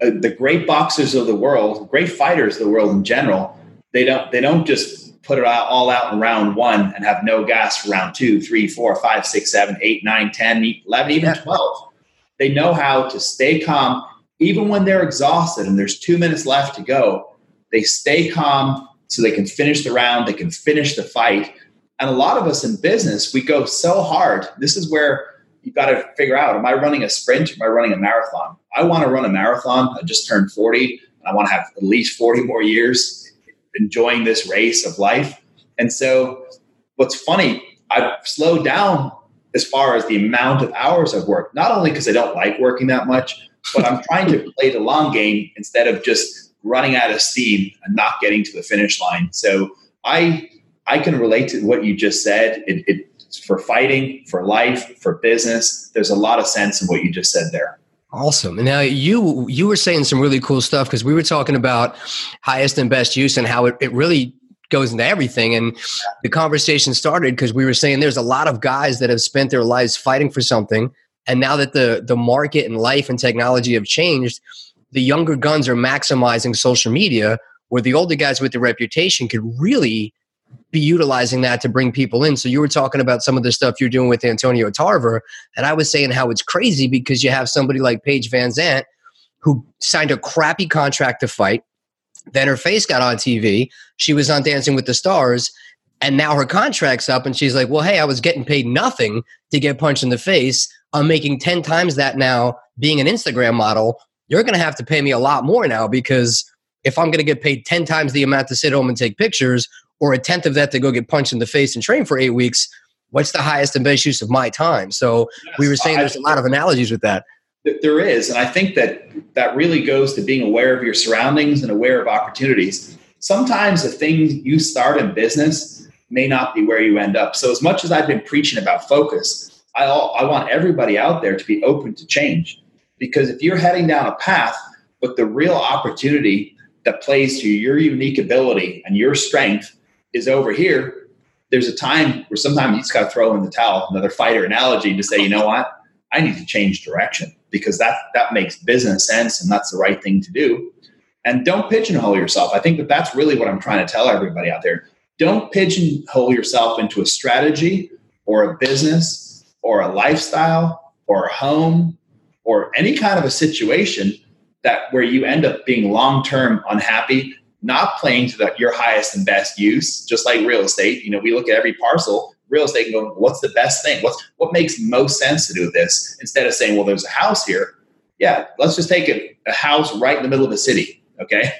Uh, the great boxers of the world, great fighters of the world in general, they don't they don't just put it all out in round one and have no gas for round two, three, four, five, six, seven, eight, nine, 10, 11, even yeah. 12. They know how to stay calm even when they're exhausted and there's two minutes left to go, they stay calm so they can finish the round, they can finish the fight. And a lot of us in business, we go so hard. This is where you've got to figure out am I running a sprint am I running a marathon? I want to run a marathon. I just turned 40. I want to have at least 40 more years enjoying this race of life. And so, what's funny, I've slowed down as far as the amount of hours I've worked, not only because I don't like working that much, but I'm trying to play the long game instead of just running out of steam and not getting to the finish line. So I I can relate to what you just said. It, it's for fighting, for life, for business. There's a lot of sense in what you just said there. Awesome. Now you you were saying some really cool stuff because we were talking about highest and best use and how it, it really goes into everything. And the conversation started because we were saying there's a lot of guys that have spent their lives fighting for something and now that the the market and life and technology have changed, the younger guns are maximizing social media, where the older guys with the reputation could really be utilizing that to bring people in. So you were talking about some of the stuff you're doing with Antonio Tarver, and I was saying how it's crazy because you have somebody like Paige VanZant who signed a crappy contract to fight. Then her face got on TV. She was on Dancing with the Stars, and now her contract's up, and she's like, "Well, hey, I was getting paid nothing to get punched in the face. I'm making 10 times that now being an Instagram model. You're going to have to pay me a lot more now because if I'm going to get paid 10 times the amount to sit home and take pictures or a tenth of that to go get punched in the face and train for eight weeks, what's the highest and best use of my time? So yes, we were saying there's a lot of analogies with that. There is. And I think that that really goes to being aware of your surroundings and aware of opportunities. Sometimes the things you start in business may not be where you end up. So, as much as I've been preaching about focus, I, I want everybody out there to be open to change because if you're heading down a path, but the real opportunity that plays to your unique ability and your strength is over here, there's a time where sometimes you just got to throw in the towel, another fighter analogy to say, you know what? I need to change direction. because that that makes business sense and that's the right thing to do. And don't pigeonhole yourself. I think that that's really what I'm trying to tell everybody out there. Don't pigeonhole yourself into a strategy or a business or a lifestyle or a home or any kind of a situation that where you end up being long-term unhappy not playing to your highest and best use just like real estate. You know we look at every parcel real estate and go what's the best thing? What's what makes most sense to do this? Instead of saying well there's a house here. Yeah let's just take a, a house right in the middle of a city okay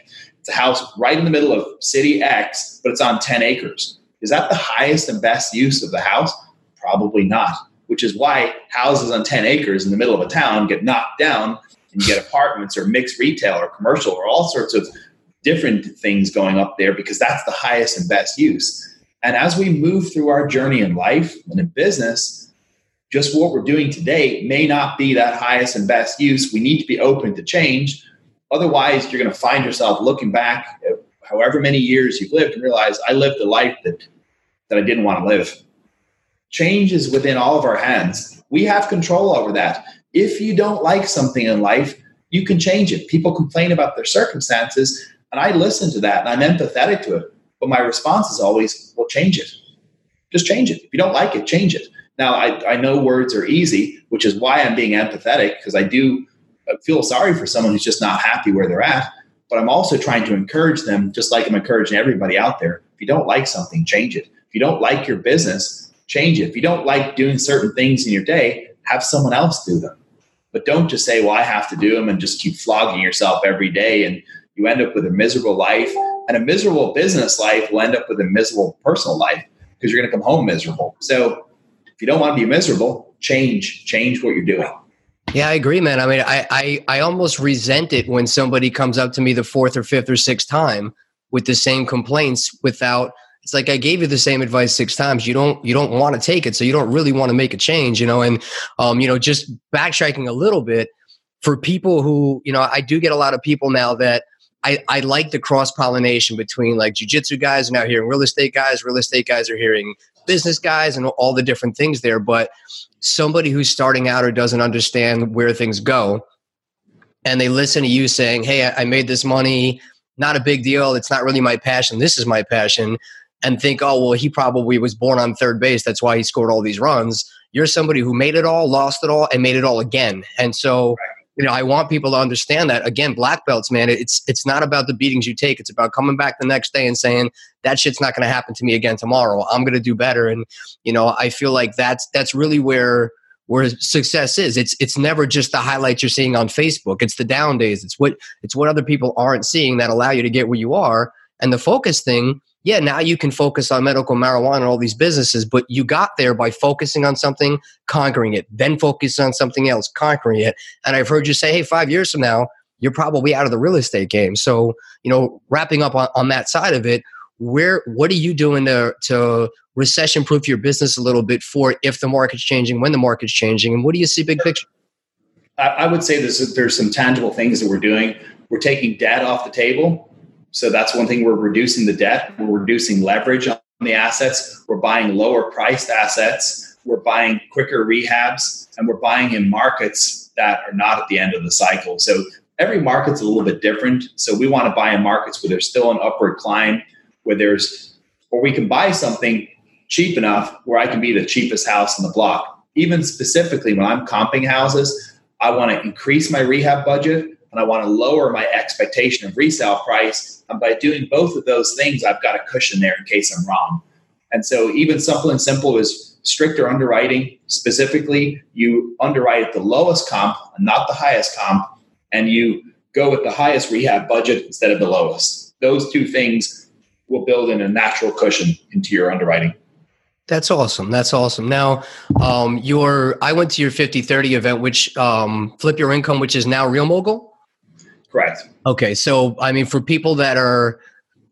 it's a house right in the middle of city x but it's on 10 acres is that the highest and best use of the house probably not which is why houses on 10 acres in the middle of a town get knocked down and you get apartments or mixed retail or commercial or all sorts of different things going up there because that's the highest and best use. And as we move through our journey in life and in business, just what we're doing today may not be that highest and best use. We need to be open to change. Otherwise, you're going to find yourself looking back however many years you've lived and realize I lived a life that, that I didn't want to live. Change is within all of our hands. We have control over that. If you don't like something in life, you can change it. People complain about their circumstances, and I listen to that and I'm empathetic to it. But my response is always, well, change it. Just change it. If you don't like it, change it. Now, I, I know words are easy, which is why I'm being empathetic because I do feel sorry for someone who's just not happy where they're at. But I'm also trying to encourage them, just like I'm encouraging everybody out there. If you don't like something, change it. If you don't like your business, change it. If you don't like doing certain things in your day, have someone else do them. But don't just say, well, I have to do them and just keep flogging yourself every day. And you end up with a miserable life. And a miserable business life will end up with a miserable personal life because you're going to come home miserable. So if you don't want to be miserable, change, change what you're doing. Yeah, I agree, man. I mean, I, I, I almost resent it when somebody comes up to me the fourth or fifth or sixth time with the same complaints without it's like I gave you the same advice six times. You don't you don't want to take it, so you don't really want to make a change, you know. And um, you know, just backtracking a little bit for people who, you know, I do get a lot of people now that I, I like the cross pollination between like jujitsu guys are now hearing real estate guys, real estate guys are hearing business guys, and all the different things there. But somebody who's starting out or doesn't understand where things go, and they listen to you saying, "Hey, I made this money." Not a big deal. It's not really my passion. This is my passion and think, oh, well, he probably was born on third base. That's why he scored all these runs. You're somebody who made it all, lost it all, and made it all again. And so, you know, I want people to understand that. Again, black belts, man, it's it's not about the beatings you take. It's about coming back the next day and saying that shit's not going to happen to me again tomorrow. I'm going to do better. And you know, I feel like that's that's really where where success is. It's it's never just the highlights you're seeing on Facebook. It's the down days. It's what it's what other people aren't seeing that allow you to get where you are. And the focus thing yeah, now you can focus on medical marijuana and all these businesses, but you got there by focusing on something, conquering it, then focus on something else, conquering it. And I've heard you say, hey, five years from now, you're probably out of the real estate game. So, you know, wrapping up on, on that side of it, where what are you doing to to recession proof your business a little bit for if the market's changing, when the market's changing, and what do you see big picture? I, would say there's there's some tangible things that we're doing. We're taking debt off the table so that's one thing we're reducing the debt, we're reducing leverage on the assets, we're buying lower priced assets, we're buying quicker rehabs, and we're buying in markets that are not at the end of the cycle. So every market's a little bit different. So we want to buy in markets where there's still an upward climb, where there's or we can buy something cheap enough where I can be the cheapest house in the block. Even specifically when I'm comping houses, I want to increase my rehab budget and I want to lower my expectation of resale price. And by doing both of those things, I've got a cushion there in case I'm wrong. And so, even something and simple is stricter underwriting. Specifically, you underwrite at the lowest comp and not the highest comp, and you go with the highest rehab budget instead of the lowest. Those two things will build in a natural cushion into your underwriting. That's awesome. That's awesome. Now, um, your I went to your 50-30 event, which um, flip your income, which is now Real Mogul. Correct. Okay. So, I mean, for people that are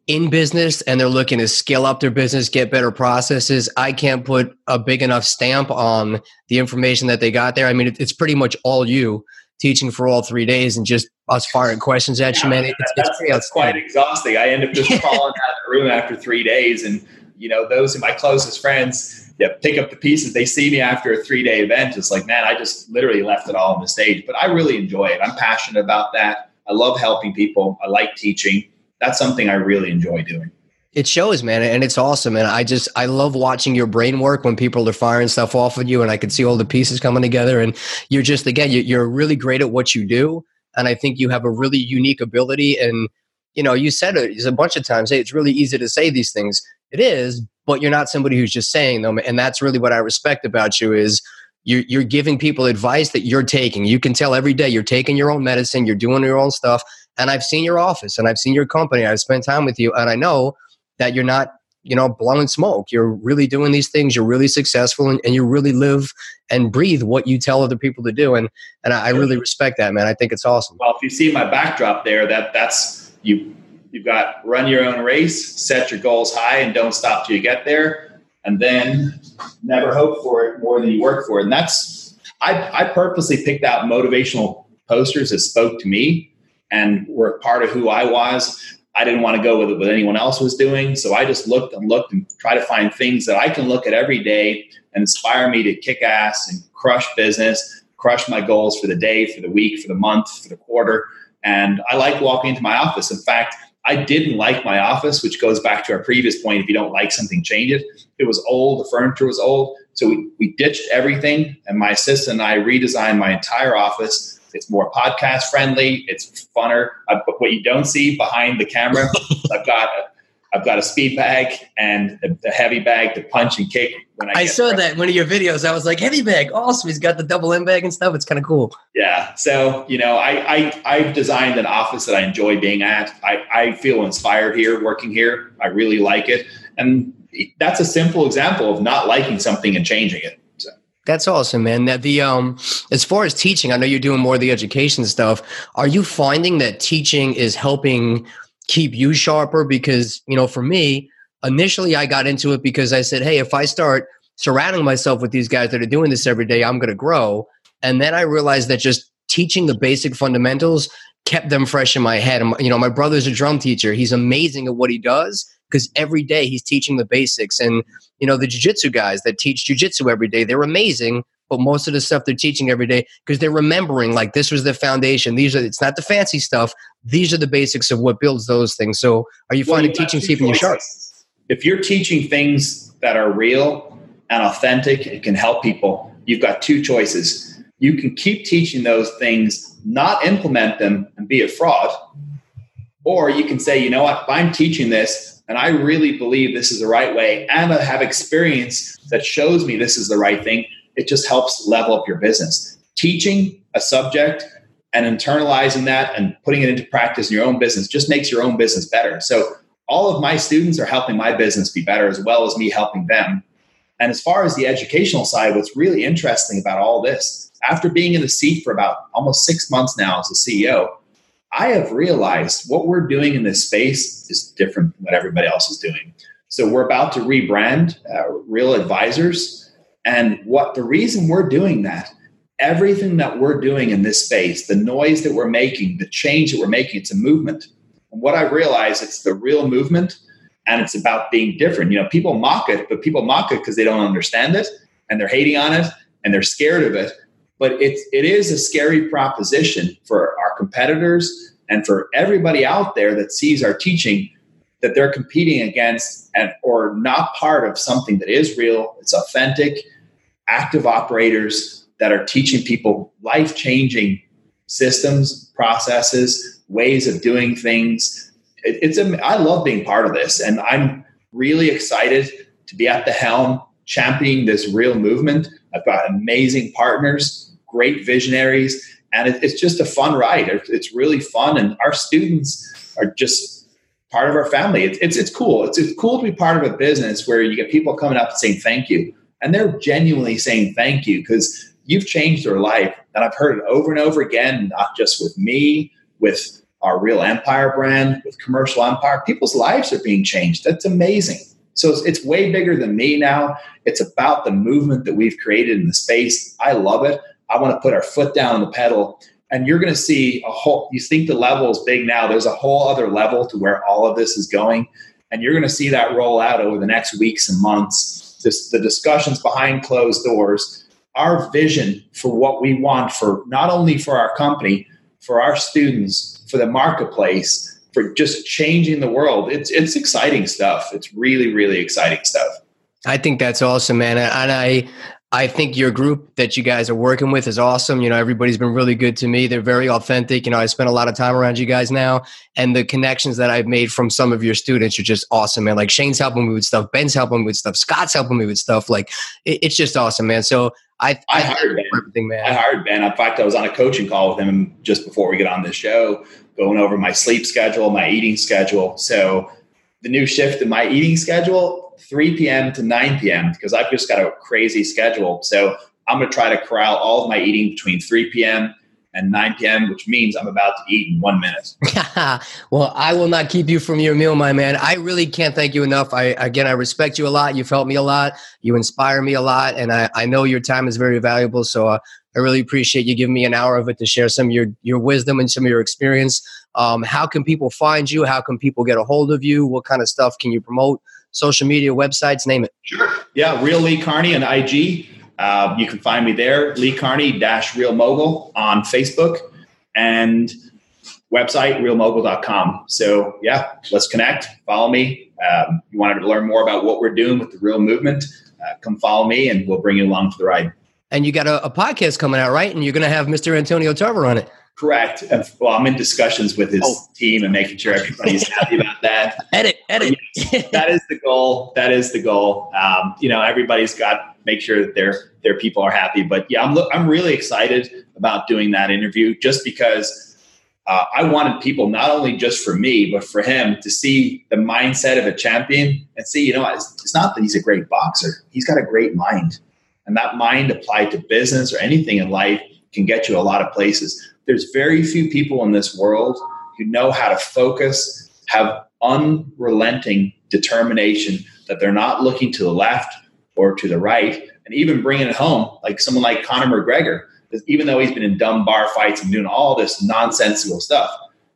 in business and they're looking to scale up their business, get better processes, I can't put a big enough stamp on the information that they got there. I mean, it's pretty much all you teaching for all three days and just us firing questions at yeah, you, man. It's, that's, it's that's quite exhausting. I end up just falling out of the room after three days. And, you know, those are my closest friends yeah, pick up the pieces. They see me after a three day event. It's like, man, I just literally left it all on the stage. But I really enjoy it. I'm passionate about that. I love helping people. I like teaching. That's something I really enjoy doing. It shows, man, and it's awesome. And I just I love watching your brain work when people are firing stuff off of you, and I can see all the pieces coming together. And you're just again, you're really great at what you do, and I think you have a really unique ability. And you know, you said it a bunch of times. Hey, it's really easy to say these things. It is, but you're not somebody who's just saying them. And that's really what I respect about you is you're, you're giving people advice that you're taking. You can tell every day you're taking your own medicine, you're doing your own stuff. And I've seen your office and I've seen your company. I've spent time with you, and I know that you're not you know blowing smoke you're really doing these things you're really successful and, and you really live and breathe what you tell other people to do and and I, I really respect that man i think it's awesome well if you see my backdrop there that that's you You've got run your own race, set your goals high, and don't stop till you get there. And then never hope for it more than you work for it. And that's, I, I purposely picked out motivational posters that spoke to me and were part of who I was. I didn't want to go with what anyone else was doing. So I just looked and looked and try to find things that I can look at every day and inspire me to kick ass and crush business, crush my goals for the day, for the week, for the month, for the quarter. And I like walking into my office. In fact, I didn't like my office, which goes back to our previous point. If you don't like something, change it. It was old. The furniture was old. So we, we ditched everything. And my assistant and I redesigned my entire office. It's more podcast friendly. It's funner. I, what you don't see behind the camera, I've got I've got a speed bag and a, heavy bag to punch and kick. When I, I saw that in one of your videos. I was like, heavy bag, awesome. He's got the double end bag and stuff. It's kind of cool. Yeah. So you know, I, I I've designed an office that I enjoy being at. I I feel inspired here, working here. I really like it, and that's a simple example of not liking something and changing it. So. That's awesome, man. That the um, as far as teaching, I know you're doing more of the education stuff. Are you finding that teaching is helping? Keep you sharper because you know for me initially i got into it because i said hey if i start surrounding myself with these guys that are doing this every day i'm going to grow. And then i realized that just teaching the basic fundamentals kept them fresh in my head. And, you know my brother's a drum teacher. He's amazing at what he does because every day he's teaching the basics. And you know the jiu-jitsu guys that teach jiu-jitsu every day they're amazing but most of the stuff they're teaching every day because they're remembering like this was the foundation. These are it's not the fancy stuff. These are the basics of what builds those things. So are you well, finding teaching keeping you sharp? If you're teaching things that are real and authentic and can help people, you've got two choices. You can keep teaching those things, not implement them and be a fraud. Or you can say, you know what, if I'm teaching this and I really believe this is the right way and I have experience that shows me this is the right thing, it just helps level up your business. Teaching a subject and internalizing that and putting it into practice in your own business just makes your own business better. So all of my students are helping my business be better as well as me helping them. And as far as the educational side, what's really interesting about all this, after being in the seat for about almost six months now as a CEO, I have realized what we're doing in this space is different than what everybody else is doing. So we're about to rebrand uh, Real Advisors and what the reason we're doing that, everything that we're doing in this space, the noise that we're making, the change that we're making, it's a movement. And what I realize, it's the real movement and it's about being different. You know, people mock it, but people mock it because they don't understand it and they're hating on it and they're scared of it. But it's it is a scary proposition for our competitors and for everybody out there that sees our teaching that they're competing against and or not part of something that is real, it's authentic, active operators that are teaching people life changing systems, processes, ways of doing things. It, it's a, I love being part of this, and I'm really excited to be at the helm, championing this real movement. I've got amazing partners, great visionaries, and it, it's just a fun ride. It's really fun, and our students are just part of our family. It's, it's, it's cool. It's, it's cool to be part of a business where you get people coming up and saying thank you and they're genuinely saying thank you because you've changed their life. And I've heard it over and over again, not just with me, with our Real Empire brand, with Commercial Empire. People's lives are being changed. That's amazing. So it's, it's way bigger than me now. It's about the movement that we've created in the space. I love it. I want to put our foot down on the pedal. And you're going to see a whole, you think the level is big now. There's a whole other level to where all of this is going. And you're going to see that roll out over the next weeks and months this, the discussions behind closed doors, our vision for what we want for not only for our company, for our students, for the marketplace, for just changing the world. It's it's exciting stuff. It's really really exciting stuff. I think that's awesome, man. And I I think your group that you guys are working with is awesome. You know, everybody's been really good to me. They're very authentic. You know, I spent a lot of time around you guys now, and the connections that I've made from some of your students are just awesome, man. Like Shane's helping me with stuff, Ben's helping me with stuff, Scott's helping me with stuff. Like it, it's just awesome, man. So I, I, I hired Ben. Everything, man. I hired Ben. In fact, I was on a coaching call with him just before we get on this show, going over my sleep schedule, my eating schedule. So the new shift in my eating schedule 3 p.m. to 9 p.m. because I've just got a crazy schedule. So I'm going to try to corral all of my eating between 3 p.m. and 9 p.m., which means I'm about to eat in one minute. well, I will not keep you from your meal, my man. I really can't thank you enough. I again, I respect you a lot. You've helped me a lot. You inspire me a lot, and I, I know your time is very valuable. So uh, I really appreciate you giving me an hour of it to share some of your your wisdom and some of your experience. Um, how can people find you? How can people get a hold of you? What kind of stuff can you promote? Social media, websites, name it. Sure. Yeah, Real Lee Kearney on IG. Uh, you can find me there, Lee Kearney dash Real Mogul on Facebook and website realmogul.com. So yeah, let's connect. Follow me. Um, you wanted to learn more about what we're doing with the Real Movement? Uh, come follow me, and we'll bring you along for the ride. And you got a, a podcast coming out, right? And you're going to have Mr. Antonio Tarver on it. Correct. Well, I'm in discussions with his oh. team and making sure everybody's happy about that. Edit, edit. Yes, that is the goal. That is the goal. Um, you know, everybody's got make sure that their their people are happy. But yeah, I'm I'm really excited about doing that interview just because uh, I wanted people not only just for me but for him to see the mindset of a champion and see, you know, it's, it's not that he's a great boxer. He's got a great mind, and that mind applied to business or anything in life can get you a lot of places there's very few people in this world who know how to focus, have unrelenting determination that they're not looking to the left or to the right, and even bringing it home, like someone like Conor McGregor, even though he's been in dumb bar fights and doing all this nonsensical stuff,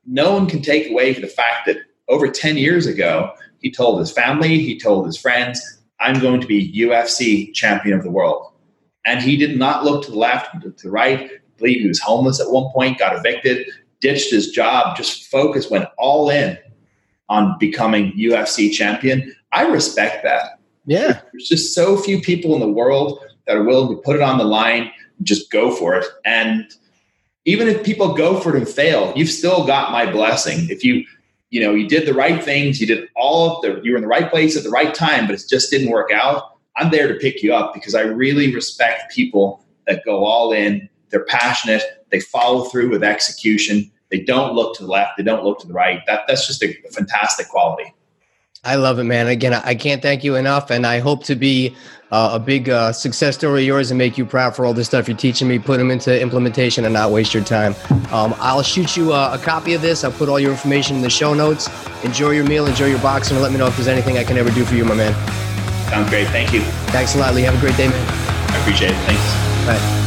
no one can take away the fact that over 10 years ago, he told his family, he told his friends, I'm going to be UFC champion of the world. And he did not look to the left, to the right believe he was homeless at one point, got evicted, ditched his job, just focused, went all in on becoming UFC champion. I respect that. Yeah. There's just so few people in the world that are willing to put it on the line and just go for it. And even if people go for it and fail, you've still got my blessing. If you, you know, you did the right things, you did all of the, you were in the right place at the right time, but it just didn't work out. I'm there to pick you up because I really respect people that go all in they're passionate. They follow through with execution. They don't look to the left. They don't look to the right. That that's just a, fantastic quality. I love it, man. Again, I can't thank you enough, and I hope to be uh, a big uh, success story of yours and make you proud for all the stuff you're teaching me. Put them into implementation and not waste your time. Um, I'll shoot you a, a, copy of this. I'll put all your information in the show notes. Enjoy your meal, enjoy your boxing, and let me know if there's anything I can ever do for you, my man. Sounds great. Thank you. Thanks a lot, Lee. Have a great day, man. I appreciate it. Thanks. Bye.